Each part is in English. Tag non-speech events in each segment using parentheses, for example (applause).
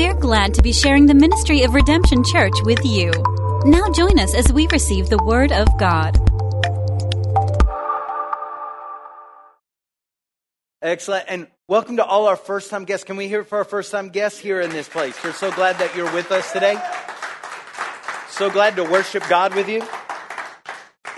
We're glad to be sharing the ministry of Redemption Church with you. Now join us as we receive the Word of God. Excellent. And welcome to all our first time guests. Can we hear for our first time guests here in this place? We're so glad that you're with us today. So glad to worship God with you.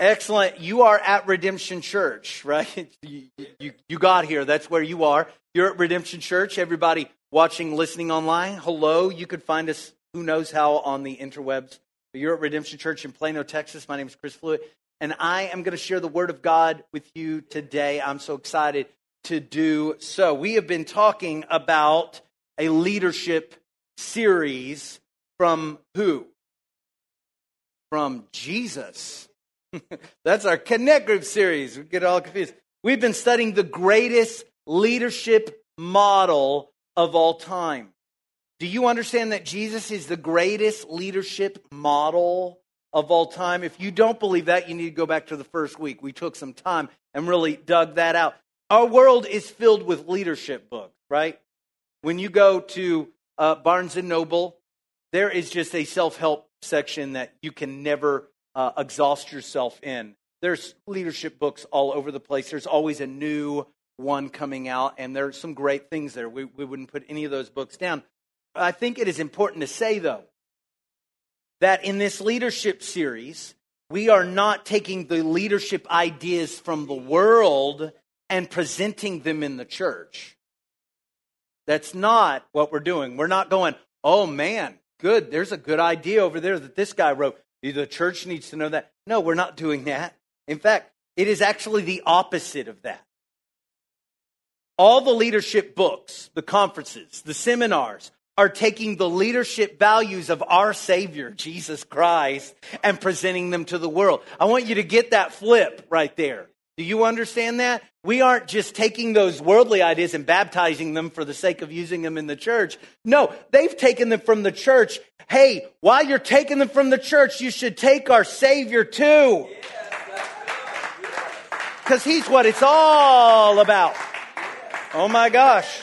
Excellent. You are at Redemption Church, right? (laughs) You, you, you, got here. That's where you are. You're at Redemption Church. Everybody watching, listening online, hello. You could find us, who knows how, on the interwebs. But you're at Redemption Church in Plano, Texas. My name is Chris Fluitt, and I am going to share the Word of God with you today. I'm so excited to do so. We have been talking about a leadership series from who? From Jesus. (laughs) That's our Connect Group series. We get all confused. We've been studying the greatest leadership model of all time. Do you understand that Jesus is the greatest leadership model of all time? If you don't believe that, you need to go back to the first week. We took some time and really dug that out. Our world is filled with leadership books, right? When you go to uh, Barnes and Noble, there is just a self help section that you can never uh, exhaust yourself in. There's leadership books all over the place. There's always a new one coming out, and there's some great things there. We, we wouldn't put any of those books down. I think it is important to say, though, that in this leadership series, we are not taking the leadership ideas from the world and presenting them in the church. That's not what we're doing. We're not going, oh man, good, there's a good idea over there that this guy wrote. The church needs to know that. No, we're not doing that. In fact, it is actually the opposite of that. All the leadership books, the conferences, the seminars are taking the leadership values of our Savior, Jesus Christ, and presenting them to the world. I want you to get that flip right there. Do you understand that? We aren't just taking those worldly ideas and baptizing them for the sake of using them in the church. No, they've taken them from the church. Hey, while you're taking them from the church, you should take our Savior too. Because He's what it's all about. Oh my gosh.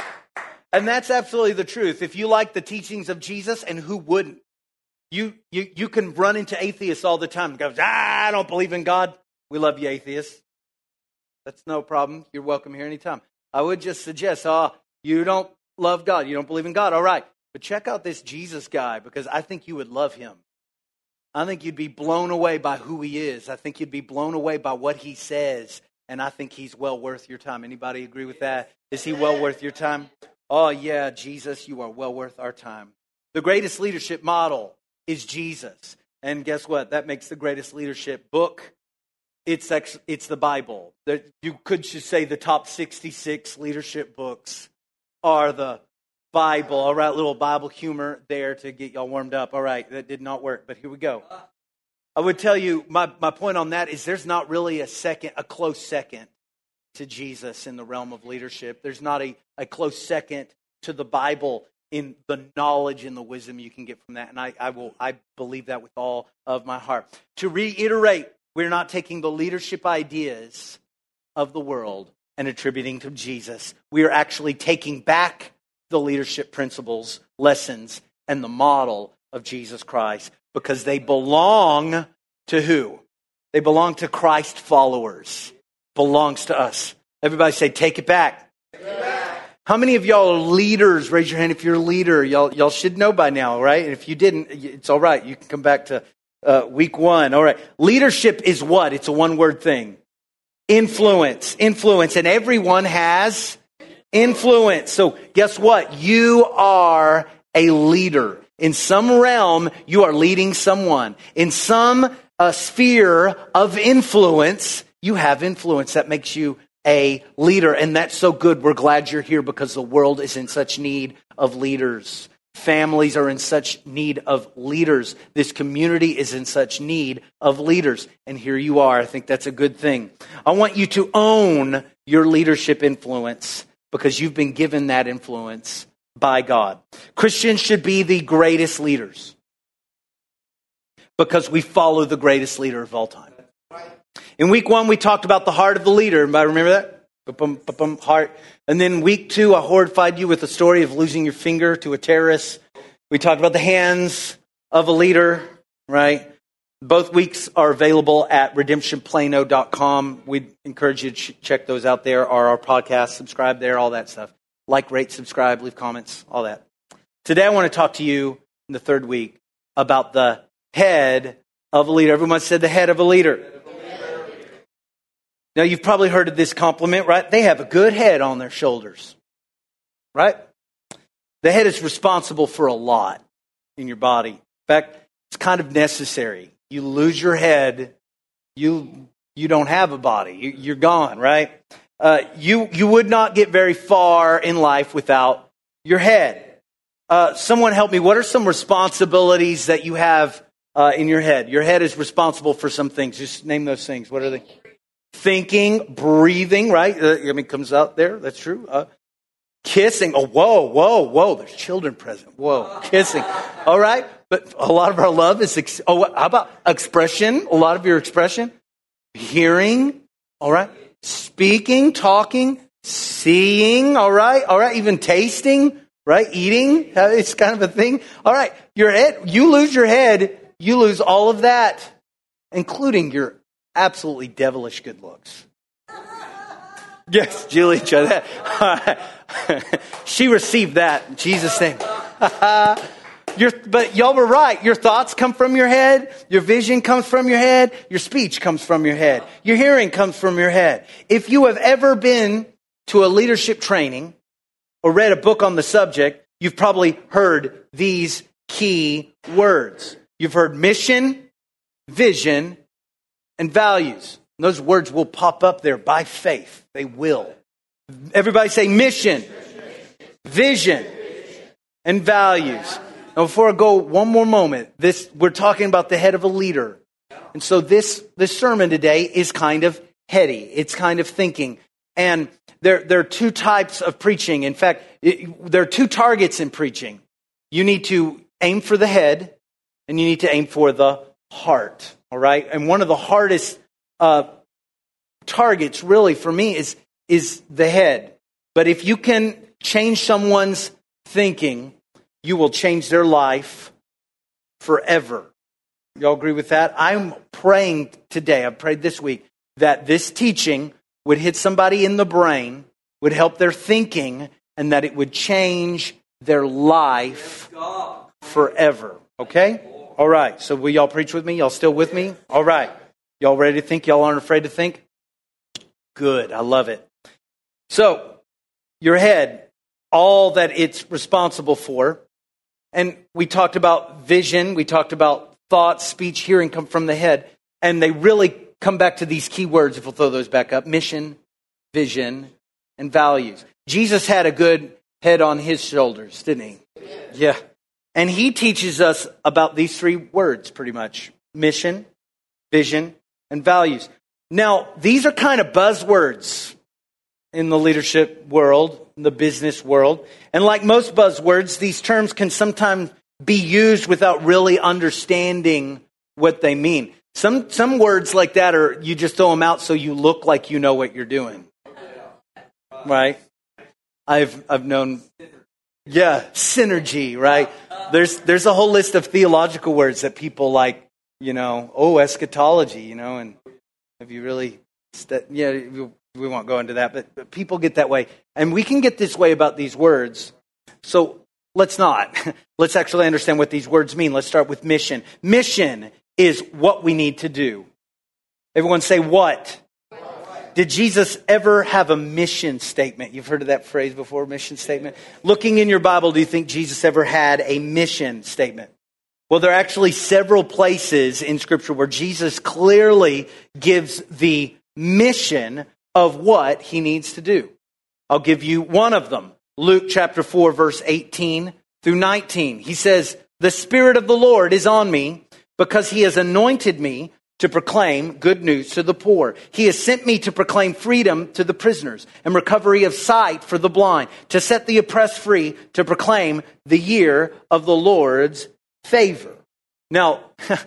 And that's absolutely the truth. If you like the teachings of Jesus, and who wouldn't? You, you, you can run into atheists all the time. Go, ah, I don't believe in God. We love you, atheists. That's no problem. You're welcome here anytime. I would just suggest, oh, you don't love God. You don't believe in God. All right. But check out this Jesus guy because I think you would love him. I think you'd be blown away by who he is. I think you'd be blown away by what he says. And I think he's well worth your time. Anybody agree with that? Is he well worth your time? Oh, yeah, Jesus, you are well worth our time. The greatest leadership model is Jesus. And guess what? That makes the greatest leadership book it's, it's the Bible. That you could just say the top 66 leadership books are the Bible. All right, little Bible humor there to get y'all warmed up. All right, that did not work, but here we go. I would tell you, my, my point on that is there's not really a second, a close second to Jesus in the realm of leadership. There's not a, a close second to the Bible in the knowledge and the wisdom you can get from that. And I, I will I believe that with all of my heart. To reiterate we're not taking the leadership ideas of the world and attributing to Jesus. We are actually taking back the leadership principles, lessons, and the model of Jesus Christ because they belong to who? They belong to Christ followers. Belongs to us. Everybody say, take it back. Take it back. How many of y'all are leaders? Raise your hand if you're a leader. Y'all, y'all should know by now, right? And if you didn't, it's all right. You can come back to uh, week one. All right. Leadership is what? It's a one word thing. Influence. Influence. And everyone has influence. So guess what? You are a leader. In some realm, you are leading someone. In some uh, sphere of influence, you have influence that makes you a leader. And that's so good. We're glad you're here because the world is in such need of leaders. Families are in such need of leaders. This community is in such need of leaders. And here you are. I think that's a good thing. I want you to own your leadership influence because you've been given that influence by God. Christians should be the greatest leaders because we follow the greatest leader of all time. In week one, we talked about the heart of the leader. Anybody remember that? Heart. And then week two, I horrified you with the story of losing your finger to a terrorist. We talked about the hands of a leader, right? Both weeks are available at redemptionplano.com. We encourage you to ch- check those out there, or our podcast, subscribe there, all that stuff. Like, rate, subscribe, leave comments, all that. Today, I want to talk to you in the third week about the head of a leader. Everyone said the head of a leader. Now, you've probably heard of this compliment, right? They have a good head on their shoulders, right? The head is responsible for a lot in your body. In fact, it's kind of necessary. You lose your head, you, you don't have a body. You, are gone, right? Uh, you, you would not get very far in life without your head. Uh, someone help me. What are some responsibilities that you have uh, in your head? Your head is responsible for some things. Just name those things. What are they? Thinking, breathing, right? Uh, I mean, comes out there. That's true. Uh, kissing. Oh, whoa, whoa, whoa. There's children present. Whoa, kissing. All right. But a lot of our love is, ex- oh, how about expression? A lot of your expression. Hearing. All right. Speaking, talking, seeing. All right. All right. Even tasting, right? Eating. It's kind of a thing. All right. Your head, you lose your head. You lose all of that, including your absolutely devilish good looks. Yes, Julie, (laughs) she received that in Jesus' name. (laughs) but y'all were right. Your thoughts come from your head. Your vision comes from your head. Your speech comes from your head. Your hearing comes from your head. If you have ever been to a leadership training or read a book on the subject, you've probably heard these key words. You've heard mission, vision, and values. And those words will pop up there by faith. They will. Everybody say mission, vision, and values. Now, before I go one more moment, this we're talking about the head of a leader. And so this this sermon today is kind of heady. It's kind of thinking. And there, there are two types of preaching. In fact, it, there are two targets in preaching. You need to aim for the head, and you need to aim for the heart. All right? And one of the hardest uh, targets, really, for me, is, is the head. But if you can change someone's thinking, you will change their life forever. Y'all agree with that? I'm praying today, I've prayed this week, that this teaching would hit somebody in the brain, would help their thinking, and that it would change their life forever. Okay? All right. So will y'all preach with me? Y'all still with me? All right. Y'all ready to think? Y'all aren't afraid to think? Good. I love it. So, your head, all that it's responsible for. And we talked about vision, we talked about thought, speech, hearing come from the head. And they really come back to these key words, if we'll throw those back up mission, vision, and values. Jesus had a good head on his shoulders, didn't he? Yeah. And he teaches us about these three words pretty much mission, vision, and values. Now, these are kind of buzzwords in the leadership world, in the business world. And like most buzzwords, these terms can sometimes be used without really understanding what they mean. Some, some words like that are, you just throw them out so you look like you know what you're doing. Right? I've, I've known, yeah, synergy, right? There's, there's a whole list of theological words that people like, you know, oh, eschatology, you know, and have you really, st- yeah, we won't go into that, but, but people get that way. And we can get this way about these words. So let's not. (laughs) Let's actually understand what these words mean. Let's start with mission. Mission is what we need to do. Everyone say what? Did Jesus ever have a mission statement? You've heard of that phrase before, mission statement? Looking in your Bible, do you think Jesus ever had a mission statement? Well, there are actually several places in Scripture where Jesus clearly gives the mission of what he needs to do. I'll give you one of them. Luke chapter 4, verse 18 through 19. He says, The Spirit of the Lord is on me because he has anointed me to proclaim good news to the poor. He has sent me to proclaim freedom to the prisoners and recovery of sight for the blind, to set the oppressed free, to proclaim the year of the Lord's favor. Now, (laughs)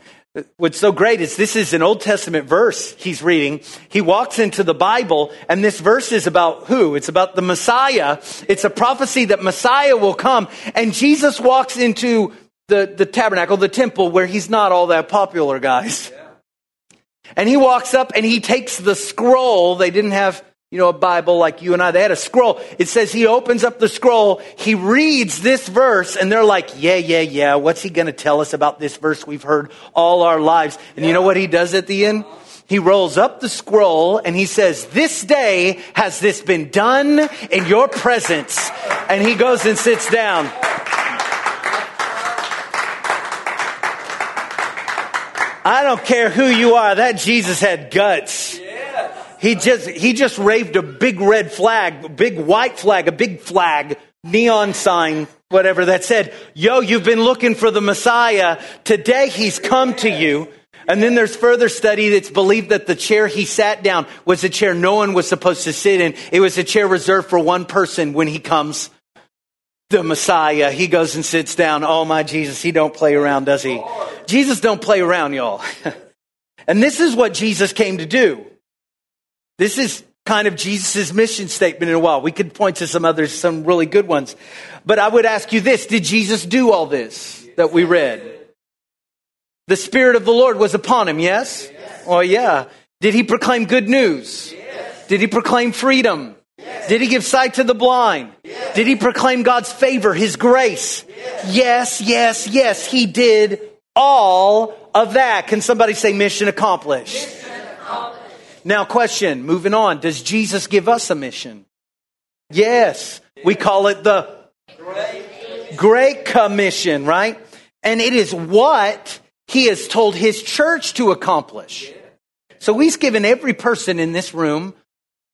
What's so great is this is an Old Testament verse he's reading. He walks into the Bible, and this verse is about who? It's about the Messiah. It's a prophecy that Messiah will come. And Jesus walks into the, the tabernacle, the temple, where he's not all that popular, guys. And he walks up and he takes the scroll. They didn't have you know, a Bible like you and I, they had a scroll. It says he opens up the scroll, he reads this verse, and they're like, yeah, yeah, yeah, what's he going to tell us about this verse we've heard all our lives? And you know what he does at the end? He rolls up the scroll and he says, This day has this been done in your presence. And he goes and sits down. I don't care who you are, that Jesus had guts. He just, he just raved a big red flag, big white flag, a big flag, neon sign, whatever that said, yo, you've been looking for the Messiah. Today he's come to you. And then there's further study that's believed that the chair he sat down was a chair no one was supposed to sit in. It was a chair reserved for one person when he comes, the Messiah. He goes and sits down. Oh my Jesus, he don't play around, does he? Jesus don't play around, y'all. (laughs) and this is what Jesus came to do. This is kind of Jesus' mission statement in a while. We could point to some others, some really good ones. But I would ask you this Did Jesus do all this that we read? The Spirit of the Lord was upon him, yes? yes. Oh, yeah. Did he proclaim good news? Yes. Did he proclaim freedom? Did he give sight to the blind? Yes. Did he proclaim God's favor, his grace? Yes. yes, yes, yes. He did all of that. Can somebody say mission accomplished? Mission now, question, moving on. Does Jesus give us a mission? Yes. We call it the Great Commission, right? And it is what he has told his church to accomplish. So he's given every person in this room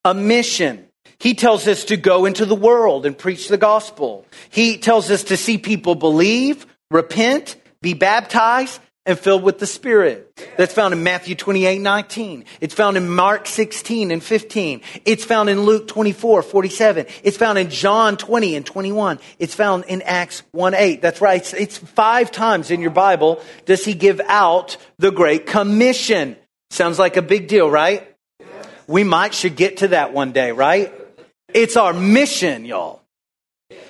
a mission. He tells us to go into the world and preach the gospel. He tells us to see people believe, repent, be baptized, and filled with the Spirit. That's found in Matthew 28, 19. It's found in Mark 16 and 15. It's found in Luke 24, 47. It's found in John 20 and 21. It's found in Acts 1, 8. That's right. It's, it's five times in your Bible does he give out the Great Commission. Sounds like a big deal, right? We might should get to that one day, right? It's our mission, y'all.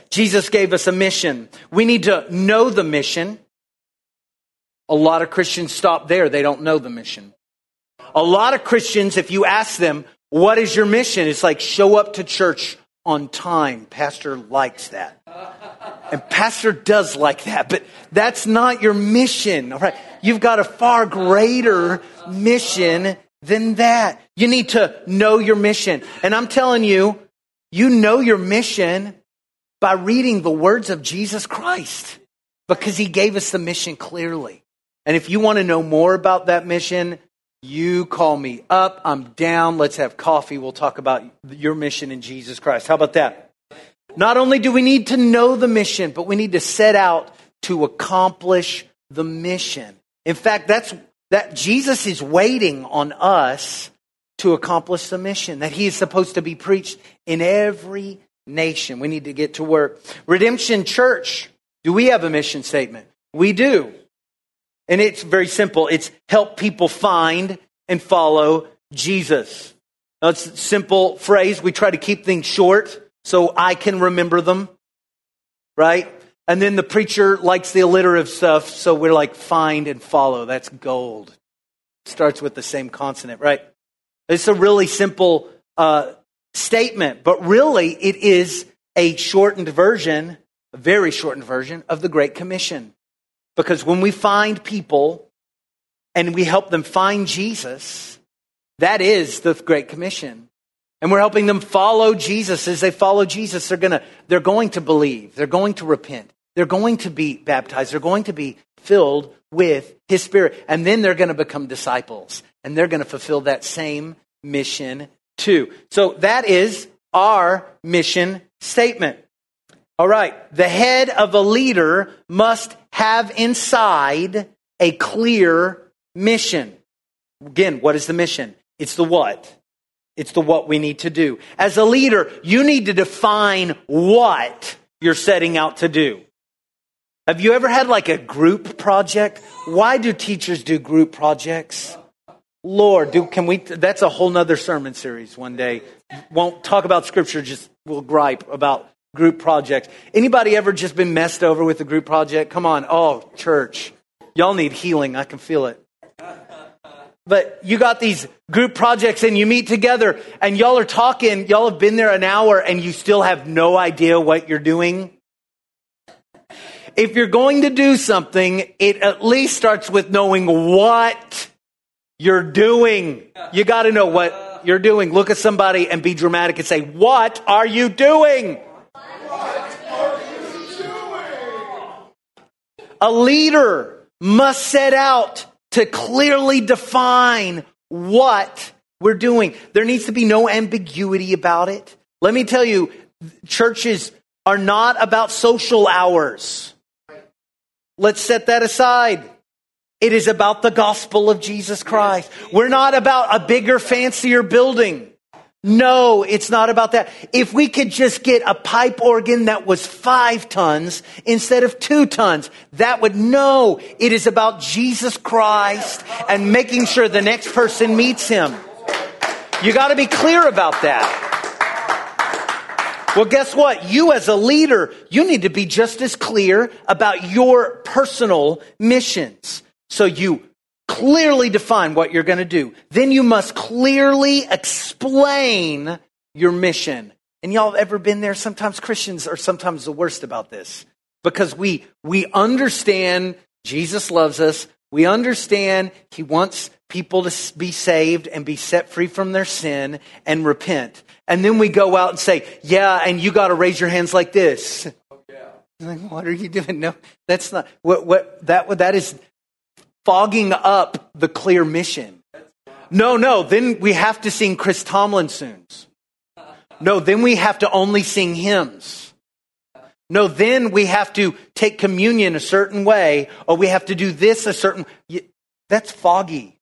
Jesus gave us a mission. We need to know the mission. A lot of Christians stop there. They don't know the mission. A lot of Christians, if you ask them, what is your mission? It's like, show up to church on time. Pastor likes that. And pastor does like that, but that's not your mission. All right. You've got a far greater mission than that. You need to know your mission. And I'm telling you, you know your mission by reading the words of Jesus Christ because he gave us the mission clearly. And if you want to know more about that mission, you call me up. I'm down. Let's have coffee. We'll talk about your mission in Jesus Christ. How about that? Not only do we need to know the mission, but we need to set out to accomplish the mission. In fact, that's that Jesus is waiting on us to accomplish the mission that he is supposed to be preached in every nation. We need to get to work. Redemption Church, do we have a mission statement? We do. And it's very simple. It's help people find and follow Jesus. It's a simple phrase. We try to keep things short so I can remember them, right? And then the preacher likes the alliterative stuff, so we're like find and follow. That's gold. starts with the same consonant, right? It's a really simple uh, statement, but really it is a shortened version, a very shortened version of the Great Commission. Because when we find people and we help them find Jesus, that is the Great Commission. And we're helping them follow Jesus. As they follow Jesus, they're, gonna, they're going to believe. They're going to repent. They're going to be baptized. They're going to be filled with His Spirit. And then they're going to become disciples. And they're going to fulfill that same mission too. So that is our mission statement. All right. The head of a leader must have inside a clear mission. Again, what is the mission? It's the what. It's the what we need to do. As a leader, you need to define what you're setting out to do. Have you ever had like a group project? Why do teachers do group projects? Lord, do can we? That's a whole nother sermon series one day. Won't talk about scripture. Just we'll gripe about group projects. Anybody ever just been messed over with a group project? Come on, oh church, y'all need healing. I can feel it. But you got these group projects and you meet together and y'all are talking. Y'all have been there an hour and you still have no idea what you're doing. If you're going to do something, it at least starts with knowing what you're doing. You got to know what you're doing. Look at somebody and be dramatic and say, What are you doing? A leader must set out to clearly define what we're doing. There needs to be no ambiguity about it. Let me tell you, churches are not about social hours. Let's set that aside. It is about the gospel of Jesus Christ. We're not about a bigger, fancier building. No, it's not about that. If we could just get a pipe organ that was five tons instead of two tons, that would know it is about Jesus Christ and making sure the next person meets him. You got to be clear about that. Well, guess what? You as a leader, you need to be just as clear about your personal missions. So you clearly define what you're going to do. Then you must clearly explain your mission. And y'all ever been there? Sometimes Christians are sometimes the worst about this because we, we understand Jesus loves us. We understand he wants people to be saved and be set free from their sin and repent. And then we go out and say, yeah, and you got to raise your hands like this. Oh, yeah. Like, what are you doing? No, that's not what, what that, that is fogging up the clear mission. No, no, then we have to sing Chris Tomlin songs. No, then we have to only sing hymns. No, then we have to take communion a certain way, or we have to do this a certain. That's foggy.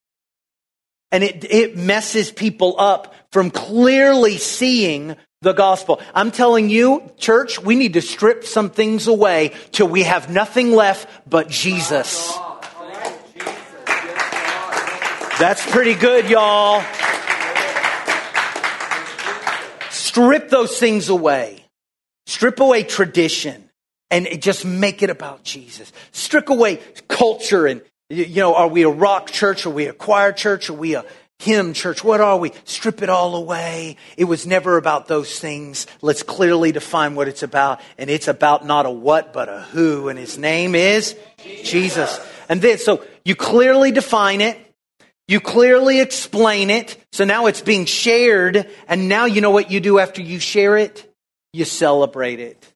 And it, it messes people up from clearly seeing the gospel. I'm telling you, church, we need to strip some things away till we have nothing left but Jesus. That's pretty good, y'all. Strip those things away. Strip away tradition and just make it about Jesus. Strip away culture and, you know, are we a rock church? Are we a choir church? Are we a hymn church? What are we? Strip it all away. It was never about those things. Let's clearly define what it's about. And it's about not a what, but a who. And his name is Jesus. Jesus. And then, so you clearly define it. You clearly explain it. So now it's being shared. And now you know what you do after you share it? You celebrate it.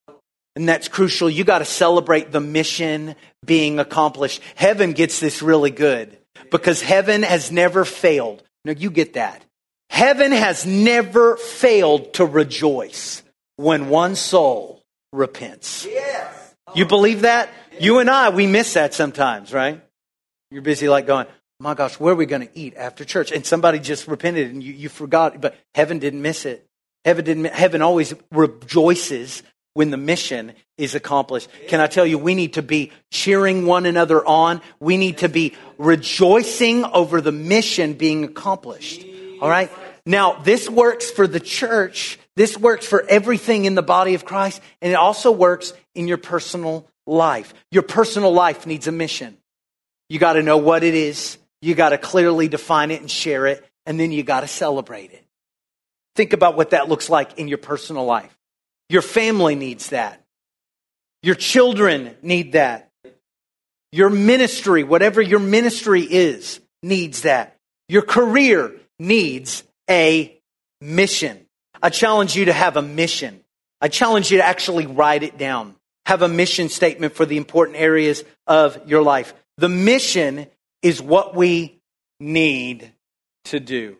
And that's crucial. You got to celebrate the mission being accomplished. Heaven gets this really good because heaven has never failed. Now you get that. Heaven has never failed to rejoice when one soul repents. Yes. You believe that? You and I, we miss that sometimes, right? You're busy like going, my gosh, where are we going to eat after church? And somebody just repented and you, you forgot, but heaven didn't miss it. Heaven didn't, heaven always rejoices when the mission is accomplished. Can I tell you, we need to be cheering one another on. We need to be rejoicing over the mission being accomplished. All right. Now, this works for the church. This works for everything in the body of Christ. And it also works in your personal life. Your personal life needs a mission. You got to know what it is. You got to clearly define it and share it, and then you got to celebrate it. Think about what that looks like in your personal life. Your family needs that. Your children need that. Your ministry, whatever your ministry is, needs that. Your career needs a mission. I challenge you to have a mission. I challenge you to actually write it down. Have a mission statement for the important areas of your life. The mission is what we need to do.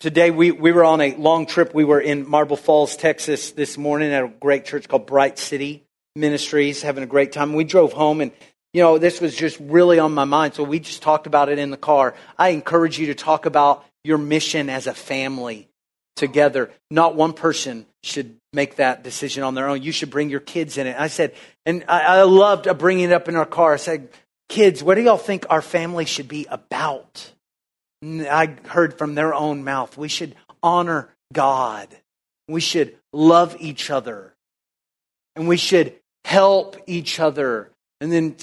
Today, we, we were on a long trip. We were in Marble Falls, Texas this morning at a great church called Bright City Ministries, having a great time. We drove home, and, you know, this was just really on my mind. So we just talked about it in the car. I encourage you to talk about your mission as a family together. Not one person should make that decision on their own. You should bring your kids in it. I said, and I, I loved bringing it up in our car. I said, kids, what do y'all think our family should be about? I heard from their own mouth, we should honor God. We should love each other. And we should help each other. And then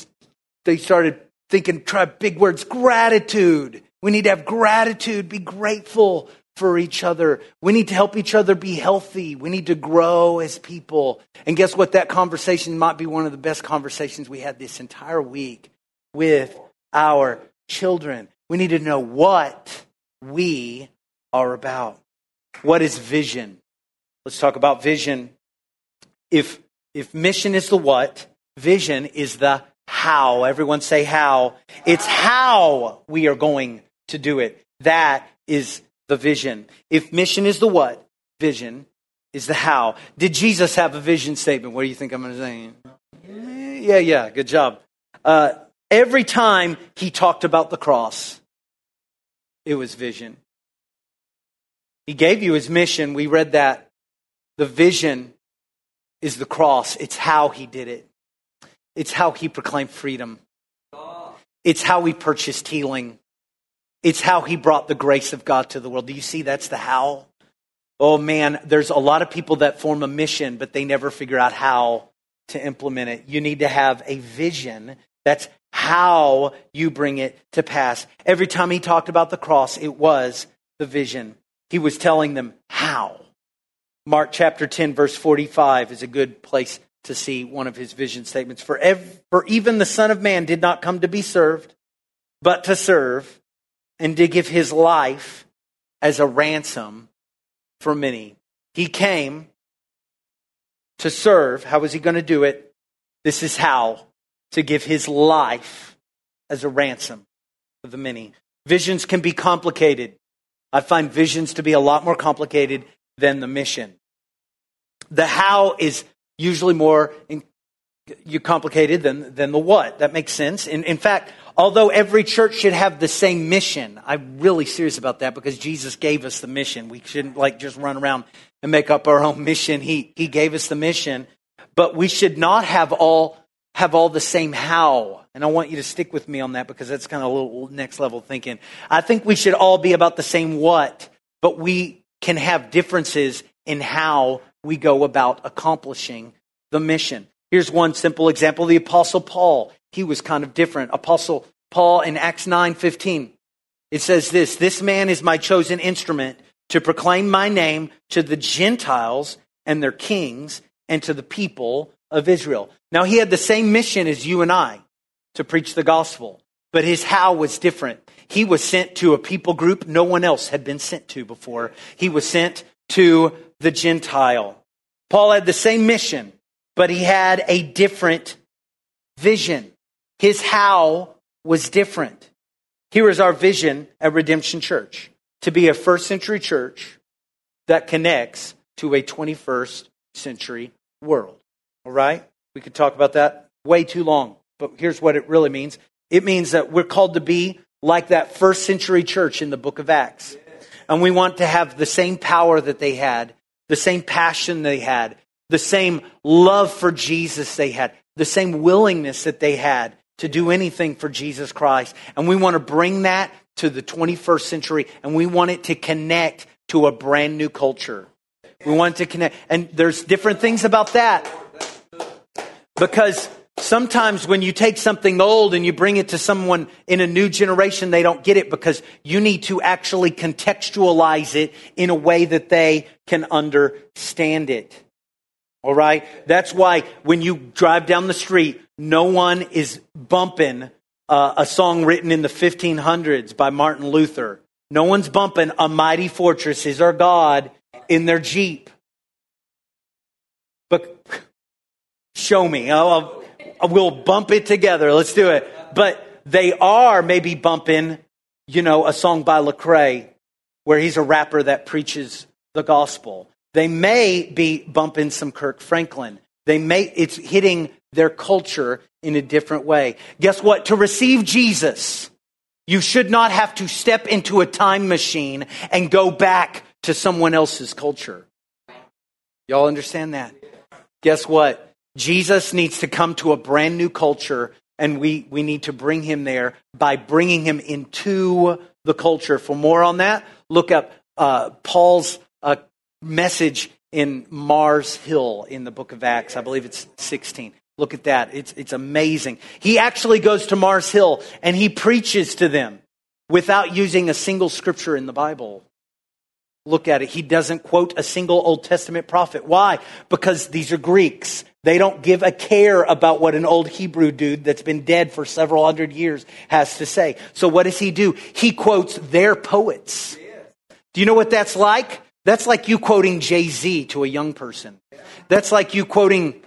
they started thinking, try big words, gratitude. We need to have gratitude, be grateful for each other. We need to help each other be healthy. We need to grow as people. And guess what? That conversation might be one of the best conversations we had this entire week with our children. We need to know what we are about. What is vision? Let's talk about vision. If, if mission is the what, vision is the how. Everyone say how. It's how we are going to do it. That is the vision. If mission is the what, vision is the how. Did Jesus have a vision statement? What do you think I'm going to say? Yeah, yeah, good job. Uh, every time he talked about the cross, it was vision. He gave you his mission. We read that. The vision is the cross, it's how he did it, it's how he proclaimed freedom, it's how he purchased healing. It's how he brought the grace of God to the world. Do you see that's the how? Oh man, there's a lot of people that form a mission, but they never figure out how to implement it. You need to have a vision. That's how you bring it to pass. Every time he talked about the cross, it was the vision. He was telling them how. Mark chapter 10, verse 45 is a good place to see one of his vision statements. For, ev- for even the Son of Man did not come to be served, but to serve and to give his life as a ransom for many. He came to serve. How was he going to do it? This is how to give his life as a ransom for the many. Visions can be complicated. I find visions to be a lot more complicated than the mission. The how is usually more in, you complicated than, than the what. That makes sense. In, in fact, although every church should have the same mission, I'm really serious about that because Jesus gave us the mission. We shouldn't like just run around and make up our own (laughs) mission. He, he gave us the mission, but we should not have all, have all the same how. And I want you to stick with me on that because that's kind of a little next level thinking. I think we should all be about the same what, but we can have differences in how we go about accomplishing the mission. Here's one simple example the Apostle Paul. He was kind of different. Apostle Paul in Acts 9 15. It says this This man is my chosen instrument to proclaim my name to the Gentiles and their kings and to the people of Israel. Now, he had the same mission as you and I to preach the gospel, but his how was different. He was sent to a people group no one else had been sent to before. He was sent to the Gentile. Paul had the same mission, but he had a different vision. His how was different. Here is our vision at Redemption Church to be a first century church that connects to a 21st century world. All right? We could talk about that way too long, but here's what it really means it means that we're called to be like that first century church in the book of Acts. And we want to have the same power that they had, the same passion they had, the same love for Jesus they had, the same willingness that they had to do anything for Jesus Christ. And we want to bring that to the 21st century and we want it to connect to a brand new culture. We want to connect. And there's different things about that. Because sometimes when you take something old and you bring it to someone in a new generation, they don't get it because you need to actually contextualize it in a way that they can understand it. All right? That's why when you drive down the street, no one is bumping uh, a song written in the 1500s by Martin Luther. No one's bumping A Mighty Fortress is Our God in their Jeep. But show me. I'll, I'll, we'll bump it together. Let's do it. But they are maybe bumping, you know, a song by Lecrae where he's a rapper that preaches the gospel. They may be bumping some Kirk Franklin. They may, it's hitting their culture in a different way. Guess what? To receive Jesus, you should not have to step into a time machine and go back to someone else's culture. Y'all understand that? Guess what? Jesus needs to come to a brand new culture, and we, we need to bring him there by bringing him into the culture. For more on that, look up uh, Paul's uh, message in Mars Hill in the book of Acts. I believe it's 16. Look at that. It's, it's amazing. He actually goes to Mars Hill and he preaches to them without using a single scripture in the Bible. Look at it. He doesn't quote a single Old Testament prophet. Why? Because these are Greeks. They don't give a care about what an old Hebrew dude that's been dead for several hundred years has to say. So what does he do? He quotes their poets. Do you know what that's like? That's like you quoting Jay Z to a young person. That's like you quoting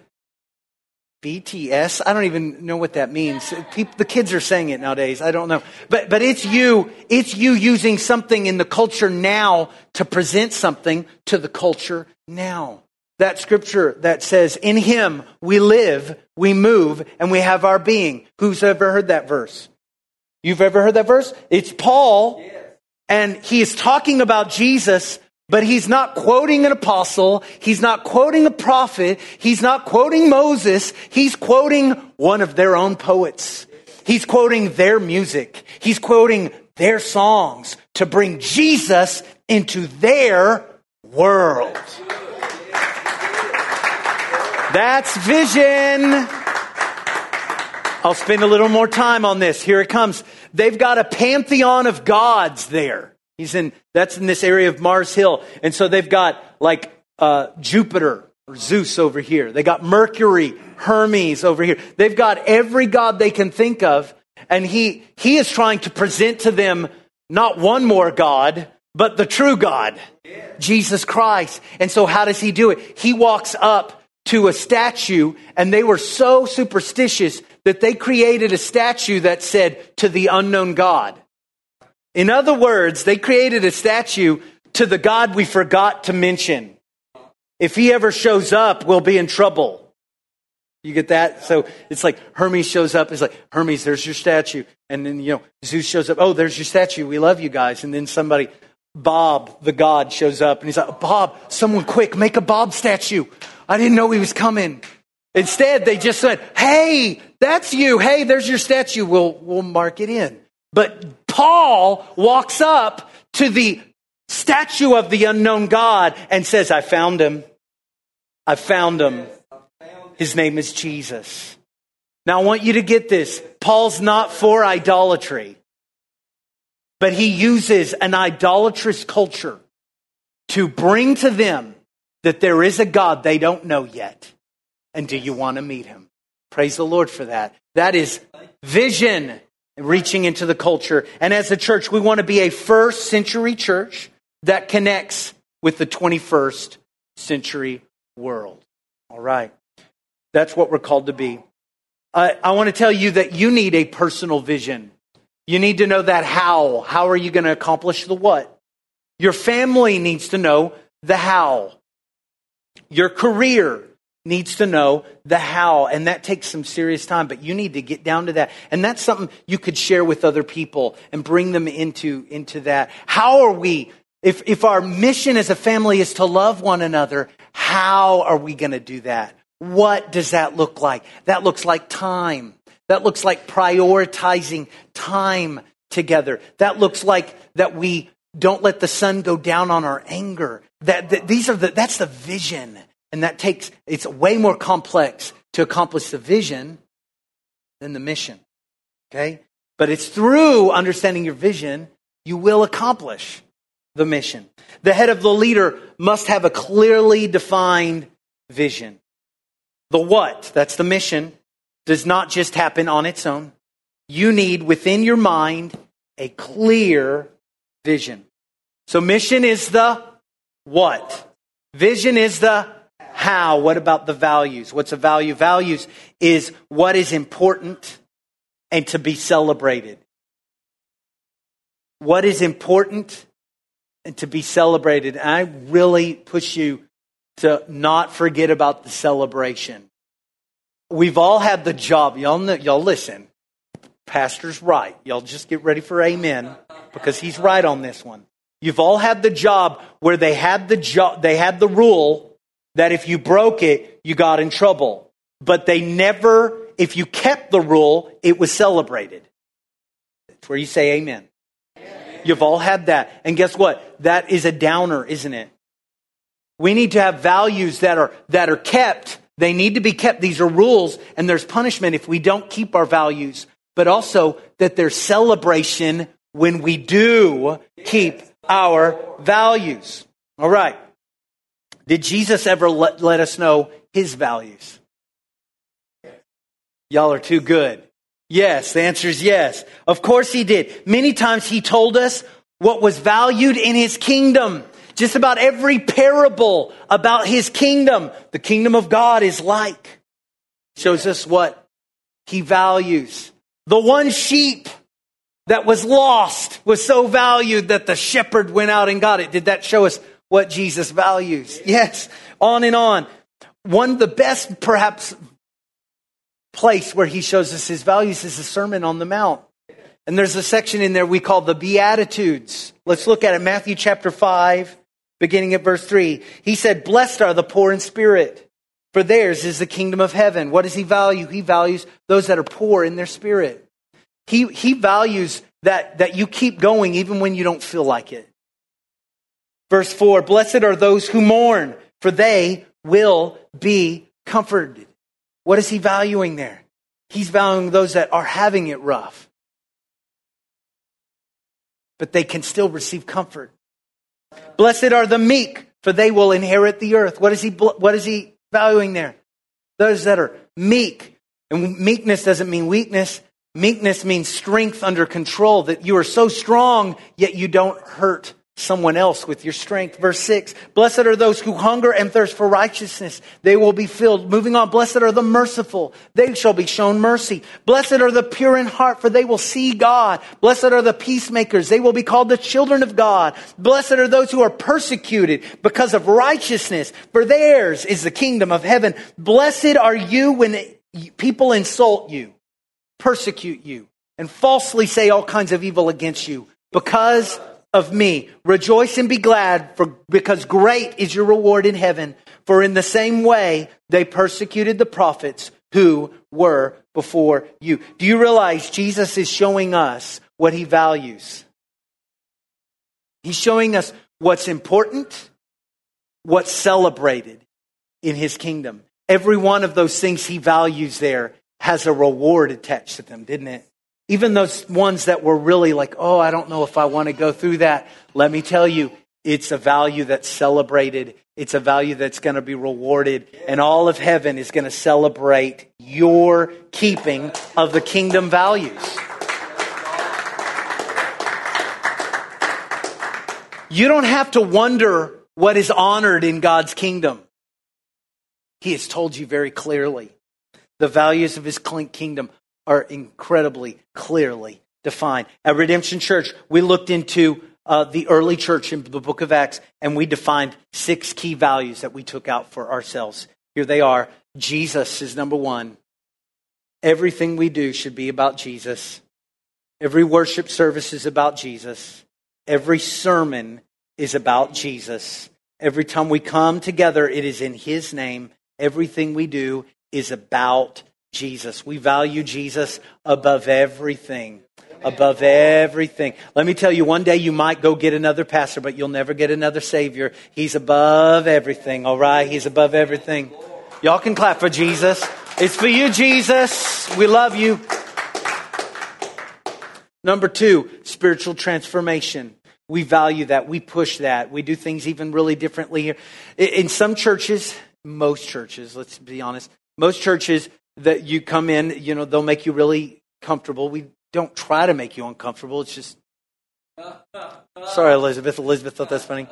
BTS. I don't even know what that means. The kids are saying it nowadays. I don't know. But, but it's you, it's you using something in the culture now to present something to the culture now. That scripture that says, in him we live, we move, and we have our being. Who's ever heard that verse? You've ever heard that verse? It's Paul, and he is talking about Jesus but he's not quoting an apostle. He's not quoting a prophet. He's not quoting Moses. He's quoting one of their own poets. He's quoting their music. He's quoting their songs to bring Jesus into their world. That's vision. I'll spend a little more time on this. Here it comes. They've got a pantheon of gods there. He's in, that's in this area of Mars Hill. And so they've got like uh, Jupiter or Zeus over here. They got Mercury, Hermes over here. They've got every god they can think of. And he, he is trying to present to them not one more God, but the true God, Jesus Christ. And so how does he do it? He walks up to a statue and they were so superstitious that they created a statue that said to the unknown God. In other words, they created a statue to the God we forgot to mention. If he ever shows up, we'll be in trouble. You get that? So it's like Hermes shows up. It's like, Hermes, there's your statue. And then, you know, Zeus shows up. Oh, there's your statue. We love you guys. And then somebody, Bob, the god, shows up and he's like, Bob, someone quick, make a Bob statue. I didn't know he was coming. Instead, they just said, Hey, that's you. Hey, there's your statue. We'll, we'll mark it in. But Paul walks up to the statue of the unknown God and says, I found him. I found him. His name is Jesus. Now I want you to get this. Paul's not for idolatry, but he uses an idolatrous culture to bring to them that there is a God they don't know yet. And do you want to meet him? Praise the Lord for that. That is vision reaching into the culture. And as a church, we want to be a first century church that connects with the 21st century world. All right. That's what we're called to be. Uh, I want to tell you that you need a personal vision. You need to know that how. How are you going to accomplish the what? Your family needs to know the how. Your career needs to know the how, and that takes some serious time, but you need to get down to that. And that's something you could share with other people and bring them into, into that. How are we, if, if our mission as a family is to love one another, how are we going to do that? What does that look like? That looks like time. That looks like prioritizing time together. That looks like that we don't let the sun go down on our anger. That, that these are the, that's the vision and that takes, it's way more complex to accomplish the vision than the mission. Okay? But it's through understanding your vision, you will accomplish the mission. The head of the leader must have a clearly defined vision. The what, that's the mission, does not just happen on its own. You need within your mind a clear vision. So mission is the what? Vision is the how? What about the values? What's a value? Values is what is important and to be celebrated. What is important and to be celebrated. And I really push you to not forget about the celebration. We've all had the job. Y'all, know, y'all listen. Pastor's right. Y'all just get ready for amen because he's right on this one. You've all had the job where they had the job, they had the rule that if you broke it, you got in trouble. But they never, if you kept the rule, it was celebrated. That's where you say amen. amen. You've all had that. And guess what? That is a downer, isn't it? We need to have values that are, that are kept. They need to be kept. These are rules, and there's punishment if we don't keep our values, but also that there's celebration when we do keep our values. All right. Did Jesus ever let, let us know his values? Y'all are too good. Yes, the answer is yes. Of course he did. Many times he told us what was valued in his kingdom. Just about every parable about his kingdom, the kingdom of God is like. Shows us what he values. The one sheep that was lost was so valued that the shepherd went out and got it. Did that show us what Jesus values? Yes. On and on. One of the best, perhaps, place where he shows us his values is the Sermon on the Mount. And there's a section in there we call the Beatitudes. Let's look at it. Matthew chapter 5, beginning at verse 3. He said, Blessed are the poor in spirit, for theirs is the kingdom of heaven. What does he value? He values those that are poor in their spirit. He, he values that, that you keep going even when you don't feel like it. Verse 4 Blessed are those who mourn, for they will be comforted. What is he valuing there? He's valuing those that are having it rough, but they can still receive comfort. Blessed are the meek, for they will inherit the earth. What is he, what is he valuing there? Those that are meek. And meekness doesn't mean weakness. Meekness means strength under control, that you are so strong, yet you don't hurt someone else with your strength. Verse 6 Blessed are those who hunger and thirst for righteousness, they will be filled. Moving on, blessed are the merciful, they shall be shown mercy. Blessed are the pure in heart, for they will see God. Blessed are the peacemakers, they will be called the children of God. Blessed are those who are persecuted because of righteousness, for theirs is the kingdom of heaven. Blessed are you when people insult you, persecute you, and falsely say all kinds of evil against you because of me. Rejoice and be glad, for, because great is your reward in heaven. For in the same way they persecuted the prophets who were before you. Do you realize Jesus is showing us what he values? He's showing us what's important, what's celebrated in his kingdom. Every one of those things he values there has a reward attached to them, didn't it? Even those ones that were really like, oh, I don't know if I want to go through that. Let me tell you, it's a value that's celebrated. It's a value that's going to be rewarded. And all of heaven is going to celebrate your keeping of the kingdom values. You don't have to wonder what is honored in God's kingdom. He has told you very clearly the values of his kingdom are incredibly clearly defined. At Redemption Church, we looked into uh, the early church in the book of Acts, and we defined six key values that we took out for ourselves. Here they are Jesus is number one. Everything we do should be about Jesus. Every worship service is about Jesus. Every sermon is about Jesus. Every time we come together, it is in His name. Everything we do is about Jesus. We value Jesus above everything. Above everything. Let me tell you, one day you might go get another pastor, but you'll never get another Savior. He's above everything, all right? He's above everything. Y'all can clap for Jesus. It's for you, Jesus. We love you. Number two, spiritual transformation. We value that. We push that. We do things even really differently here. In some churches, most churches, let's be honest, most churches, that you come in, you know, they'll make you really comfortable. We don't try to make you uncomfortable. It's just, sorry, Elizabeth. Elizabeth thought that's funny.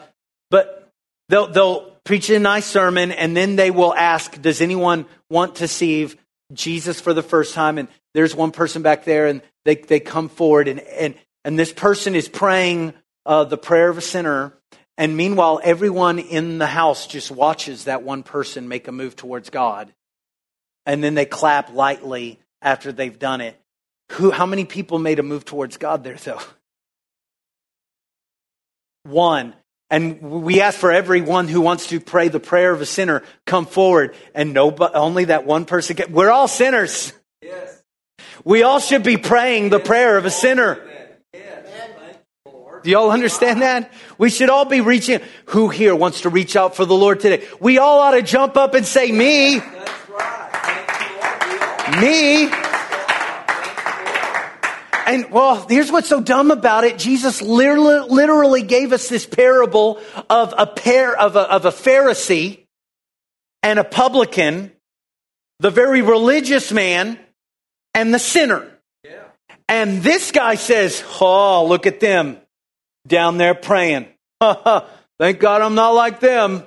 But they'll, they'll preach a nice sermon and then they will ask, does anyone want to see Jesus for the first time? And there's one person back there and they, they come forward and, and, and this person is praying uh, the prayer of a sinner. And meanwhile, everyone in the house just watches that one person make a move towards God and then they clap lightly after they've done it. Who, how many people made a move towards God there, though? One. And we ask for everyone who wants to pray the prayer of a sinner come forward. And no, only that one person can. We're all sinners. Yes. We all should be praying the prayer of a sinner. Do y'all understand that? We should all be reaching. Who here wants to reach out for the Lord today? We all ought to jump up and say, Me. Me. And well, here's what's so dumb about it. Jesus literally, literally gave us this parable of a pair of a, of a Pharisee and a publican, the very religious man and the sinner. Yeah. And this guy says, Oh, look at them down there praying. (laughs) Thank God I'm not like them.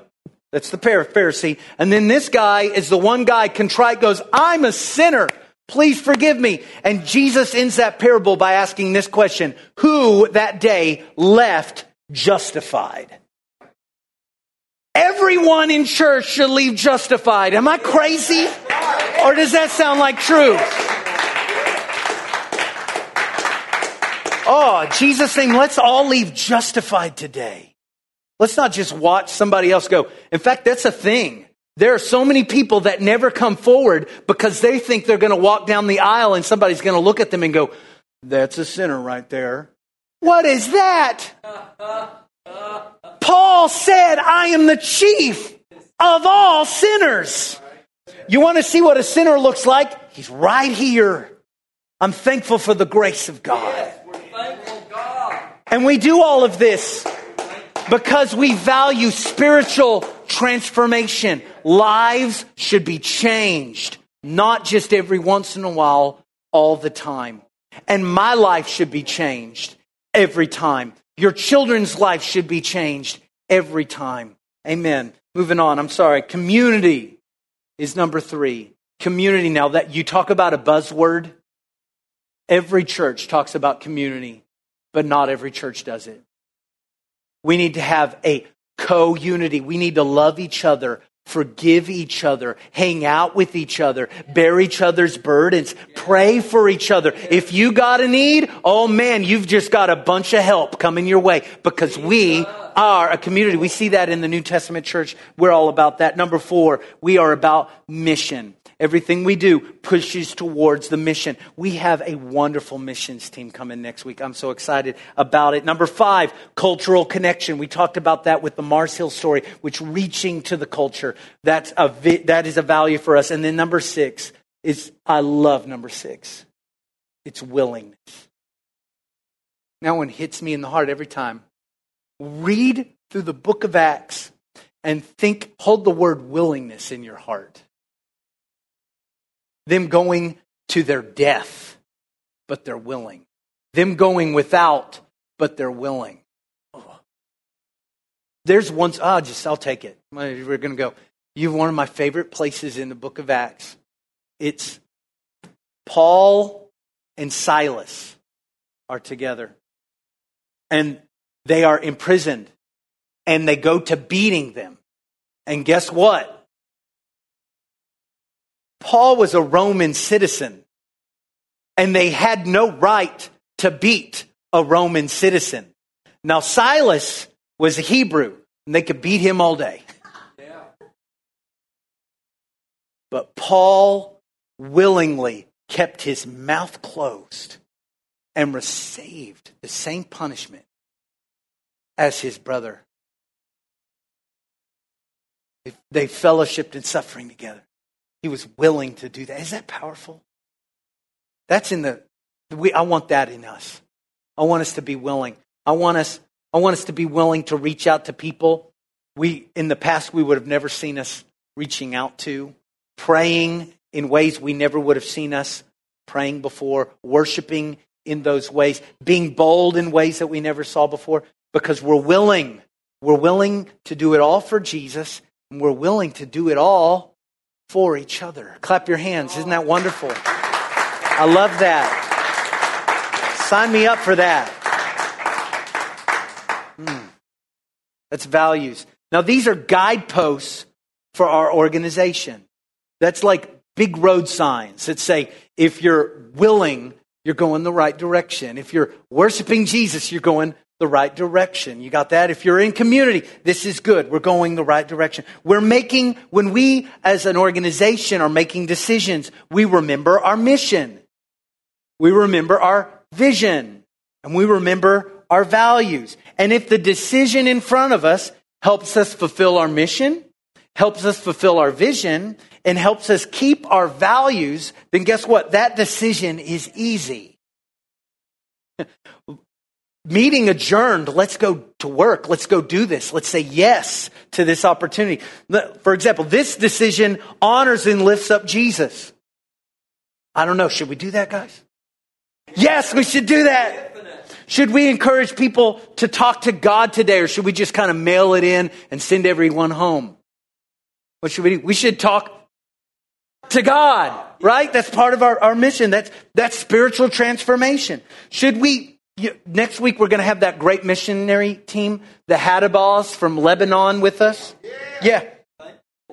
That's the Pharisee. And then this guy is the one guy contrite goes, I'm a sinner. Please forgive me. And Jesus ends that parable by asking this question Who that day left justified? Everyone in church should leave justified. Am I crazy? Or does that sound like truth? Oh, Jesus name, let's all leave justified today. Let's not just watch somebody else go. In fact, that's a thing. There are so many people that never come forward because they think they're going to walk down the aisle and somebody's going to look at them and go, That's a sinner right there. What is that? Paul said, I am the chief of all sinners. You want to see what a sinner looks like? He's right here. I'm thankful for the grace of God. And we do all of this because we value spiritual transformation. Lives should be changed, not just every once in a while, all the time. And my life should be changed every time. Your children's life should be changed every time. Amen. Moving on. I'm sorry. Community is number three. Community. Now that you talk about a buzzword, every church talks about community, but not every church does it. We need to have a co unity. We need to love each other, forgive each other, hang out with each other, bear each other's burdens, pray for each other. If you got a need, oh man, you've just got a bunch of help coming your way because we are a community. We see that in the New Testament church. We're all about that. Number four, we are about mission. Everything we do pushes towards the mission. We have a wonderful missions team coming next week. I'm so excited about it. Number five, cultural connection. We talked about that with the Mars Hill story, which reaching to the culture. That's a, that is a value for us. And then number six is, I love number six. It's willingness. Now one hits me in the heart every time. Read through the book of Acts and think, hold the word willingness in your heart them going to their death, but they're willing. Them going without, but they're willing. Oh. There's one, ah, just, I'll take it. We're going to go. You have one of my favorite places in the book of Acts. It's Paul and Silas are together. And they are imprisoned. And they go to beating them. And guess what? Paul was a Roman citizen, and they had no right to beat a Roman citizen. Now, Silas was a Hebrew, and they could beat him all day. Yeah. But Paul willingly kept his mouth closed and received the same punishment as his brother. They fellowshipped in suffering together. He was willing to do that. Is that powerful? That's in the, we, I want that in us. I want us to be willing. I want us, I want us to be willing to reach out to people we, in the past, we would have never seen us reaching out to, praying in ways we never would have seen us praying before, worshiping in those ways, being bold in ways that we never saw before, because we're willing. We're willing to do it all for Jesus, and we're willing to do it all for each other. Clap your hands. Isn't that wonderful? I love that. Sign me up for that. Hmm. That's values. Now, these are guideposts for our organization. That's like big road signs that say, if you're willing, you're going the right direction. If you're worshiping Jesus, you're going the right direction. You got that? If you're in community, this is good. We're going the right direction. We're making, when we as an organization are making decisions, we remember our mission. We remember our vision. And we remember our values. And if the decision in front of us helps us fulfill our mission, helps us fulfill our vision, and helps us keep our values, then guess what? That decision is easy (laughs) meeting adjourned. Let's go to work. Let's go do this. Let's say yes to this opportunity. For example, this decision honors and lifts up Jesus. I don't know. Should we do that, guys? Yes, we should do that. Should we encourage people to talk to God today or should we just kind of mail it in and send everyone home? What should we do? We should talk to God, right? That's part of our, our mission. That's, that's spiritual transformation. Should we you, next week, we're going to have that great missionary team, the Hadabas from Lebanon, with us. Yeah.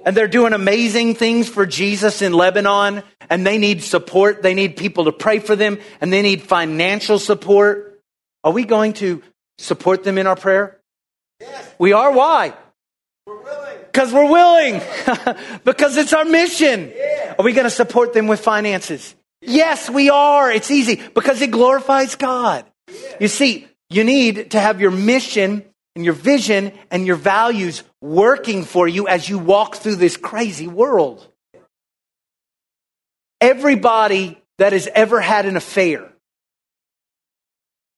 And they're doing amazing things for Jesus in Lebanon, and they need support. They need people to pray for them, and they need financial support. Are we going to support them in our prayer? Yes. We are. Why? We're willing. Because we're willing. (laughs) because it's our mission. Yeah. Are we going to support them with finances? Yes, we are. It's easy because it glorifies God. You see, you need to have your mission and your vision and your values working for you as you walk through this crazy world. Everybody that has ever had an affair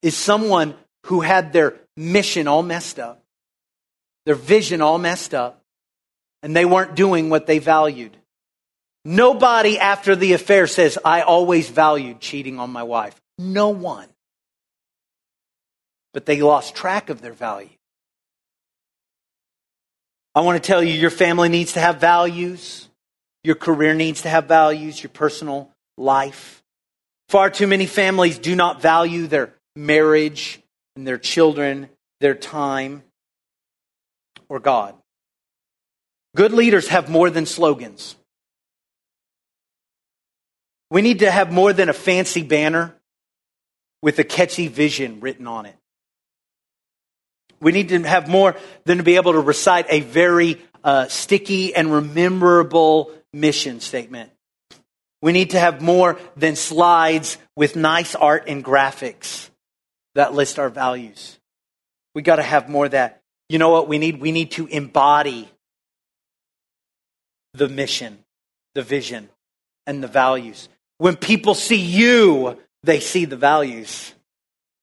is someone who had their mission all messed up, their vision all messed up, and they weren't doing what they valued. Nobody after the affair says, I always valued cheating on my wife. No one but they lost track of their value. I want to tell you your family needs to have values, your career needs to have values, your personal life. Far too many families do not value their marriage and their children, their time, or God. Good leaders have more than slogans. We need to have more than a fancy banner with a catchy vision written on it. We need to have more than to be able to recite a very uh, sticky and rememberable mission statement. We need to have more than slides with nice art and graphics that list our values. We got to have more of that. You know what we need? We need to embody the mission, the vision, and the values. When people see you, they see the values.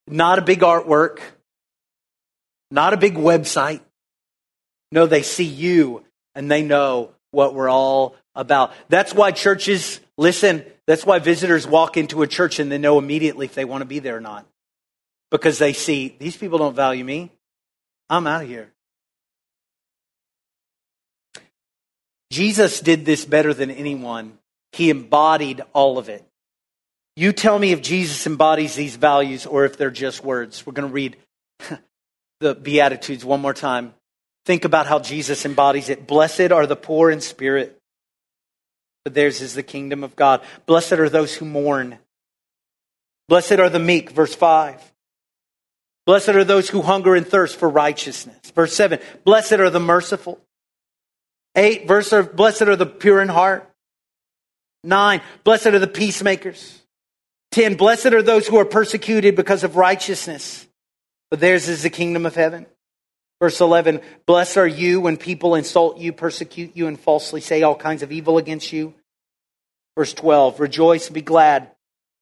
Not a big artwork, not a big website. No, they see you and they know what we're all about. That's why churches, listen, that's why visitors walk into a church and they know immediately if they want to be there or not. Because they see, these people don't value me. I'm out of here. Jesus did this better than anyone. He embodied all of it. You tell me if Jesus embodies these values or if they're just words. We're going to read (laughs) the Beatitudes one more time. Think about how Jesus embodies it. Blessed are the poor in spirit, for theirs is the kingdom of God. Blessed are those who mourn. Blessed are the meek, verse 5. Blessed are those who hunger and thirst for righteousness. Verse 7. Blessed are the merciful. 8. Verse blessed are the pure in heart. 9. Blessed are the peacemakers. 10. Blessed are those who are persecuted because of righteousness but theirs is the kingdom of heaven. Verse 11 Blessed are you when people insult you, persecute you, and falsely say all kinds of evil against you. Verse 12 Rejoice and be glad,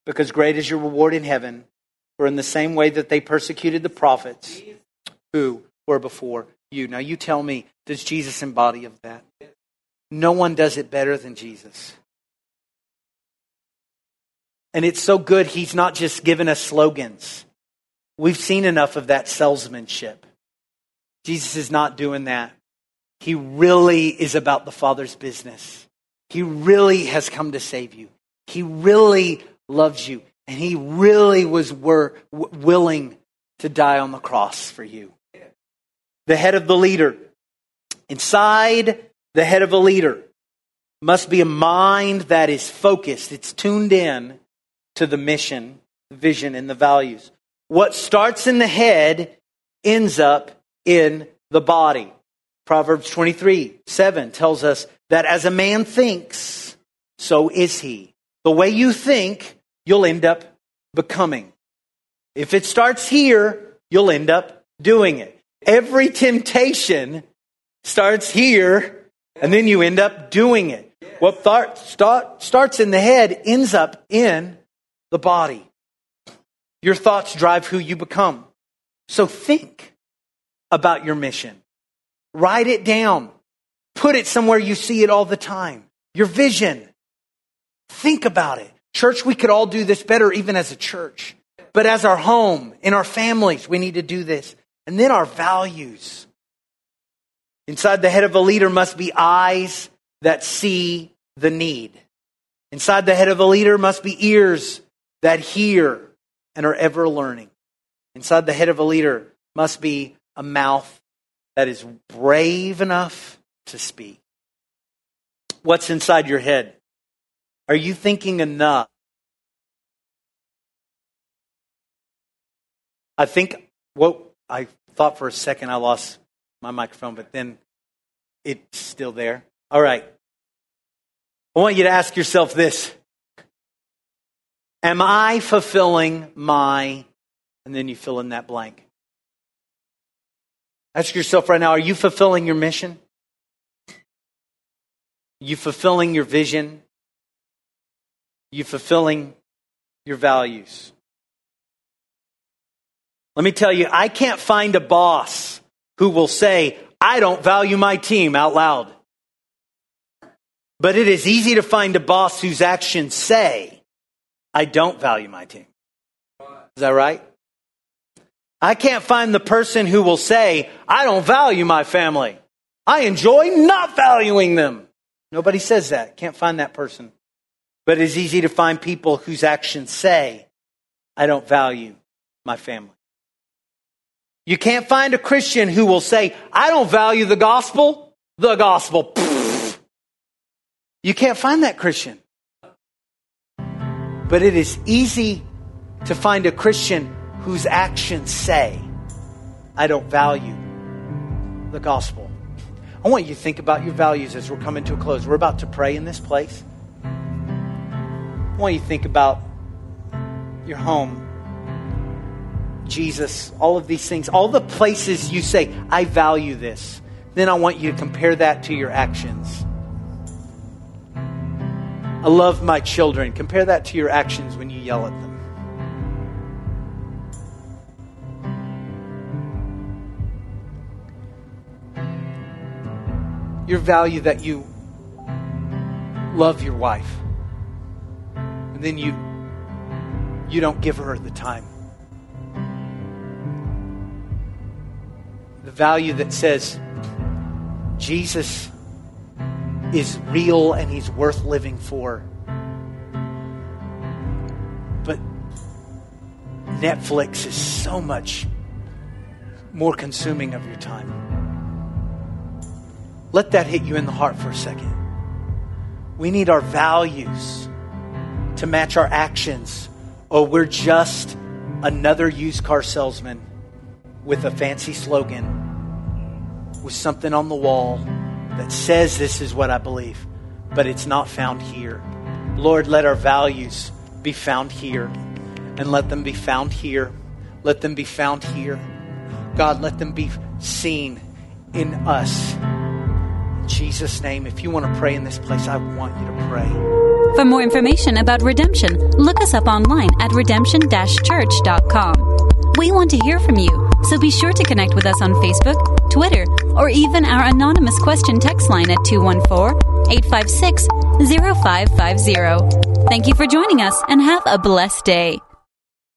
because great is your reward in heaven. For in the same way that they persecuted the prophets who were before you. Now you tell me, does Jesus embody of that? No one does it better than Jesus. And it's so good, he's not just given us slogans. We've seen enough of that salesmanship. Jesus is not doing that. He really is about the Father's business. He really has come to save you. He really loves you. And he really was wor- willing to die on the cross for you. The head of the leader. Inside the head of a leader must be a mind that is focused, it's tuned in to the mission, the vision, and the values. What starts in the head ends up in the body. Proverbs 23 7 tells us that as a man thinks, so is he. The way you think, you'll end up becoming. If it starts here, you'll end up doing it. Every temptation starts here, and then you end up doing it. What thought, start, starts in the head ends up in the body. Your thoughts drive who you become. So think about your mission. Write it down. Put it somewhere you see it all the time. Your vision. Think about it. Church, we could all do this better even as a church. But as our home, in our families, we need to do this. And then our values. Inside the head of a leader must be eyes that see the need. Inside the head of a leader must be ears that hear and are ever learning. Inside the head of a leader must be a mouth that is brave enough to speak. What's inside your head? Are you thinking enough? I think what I thought for a second I lost my microphone, but then it's still there. All right. I want you to ask yourself this Am I fulfilling my, and then you fill in that blank? Ask yourself right now are you fulfilling your mission? Are you fulfilling your vision? Are you fulfilling your values? Let me tell you, I can't find a boss who will say, I don't value my team out loud. But it is easy to find a boss whose actions say, I don't value my team. Is that right? I can't find the person who will say, I don't value my family. I enjoy not valuing them. Nobody says that. Can't find that person. But it's easy to find people whose actions say, I don't value my family. You can't find a Christian who will say, I don't value the gospel. The gospel. You can't find that Christian. But it is easy to find a Christian whose actions say, I don't value the gospel. I want you to think about your values as we're coming to a close. We're about to pray in this place. I want you to think about your home, Jesus, all of these things, all the places you say, I value this. Then I want you to compare that to your actions. I love my children. Compare that to your actions when you yell at them. Your value that you love your wife. And then you you don't give her the time. The value that says Jesus is real and he's worth living for. But Netflix is so much more consuming of your time. Let that hit you in the heart for a second. We need our values to match our actions, or we're just another used car salesman with a fancy slogan, with something on the wall that says this is what I believe, but it's not found here. Lord, let our values be found here, and let them be found here. Let them be found here. God, let them be seen in us. In Jesus' name, if you want to pray in this place, I want you to pray. For more information about redemption, look us up online at redemption church.com. We want to hear from you, so be sure to connect with us on Facebook, Twitter, or even our anonymous question text line at 214 856 0550. Thank you for joining us and have a blessed day.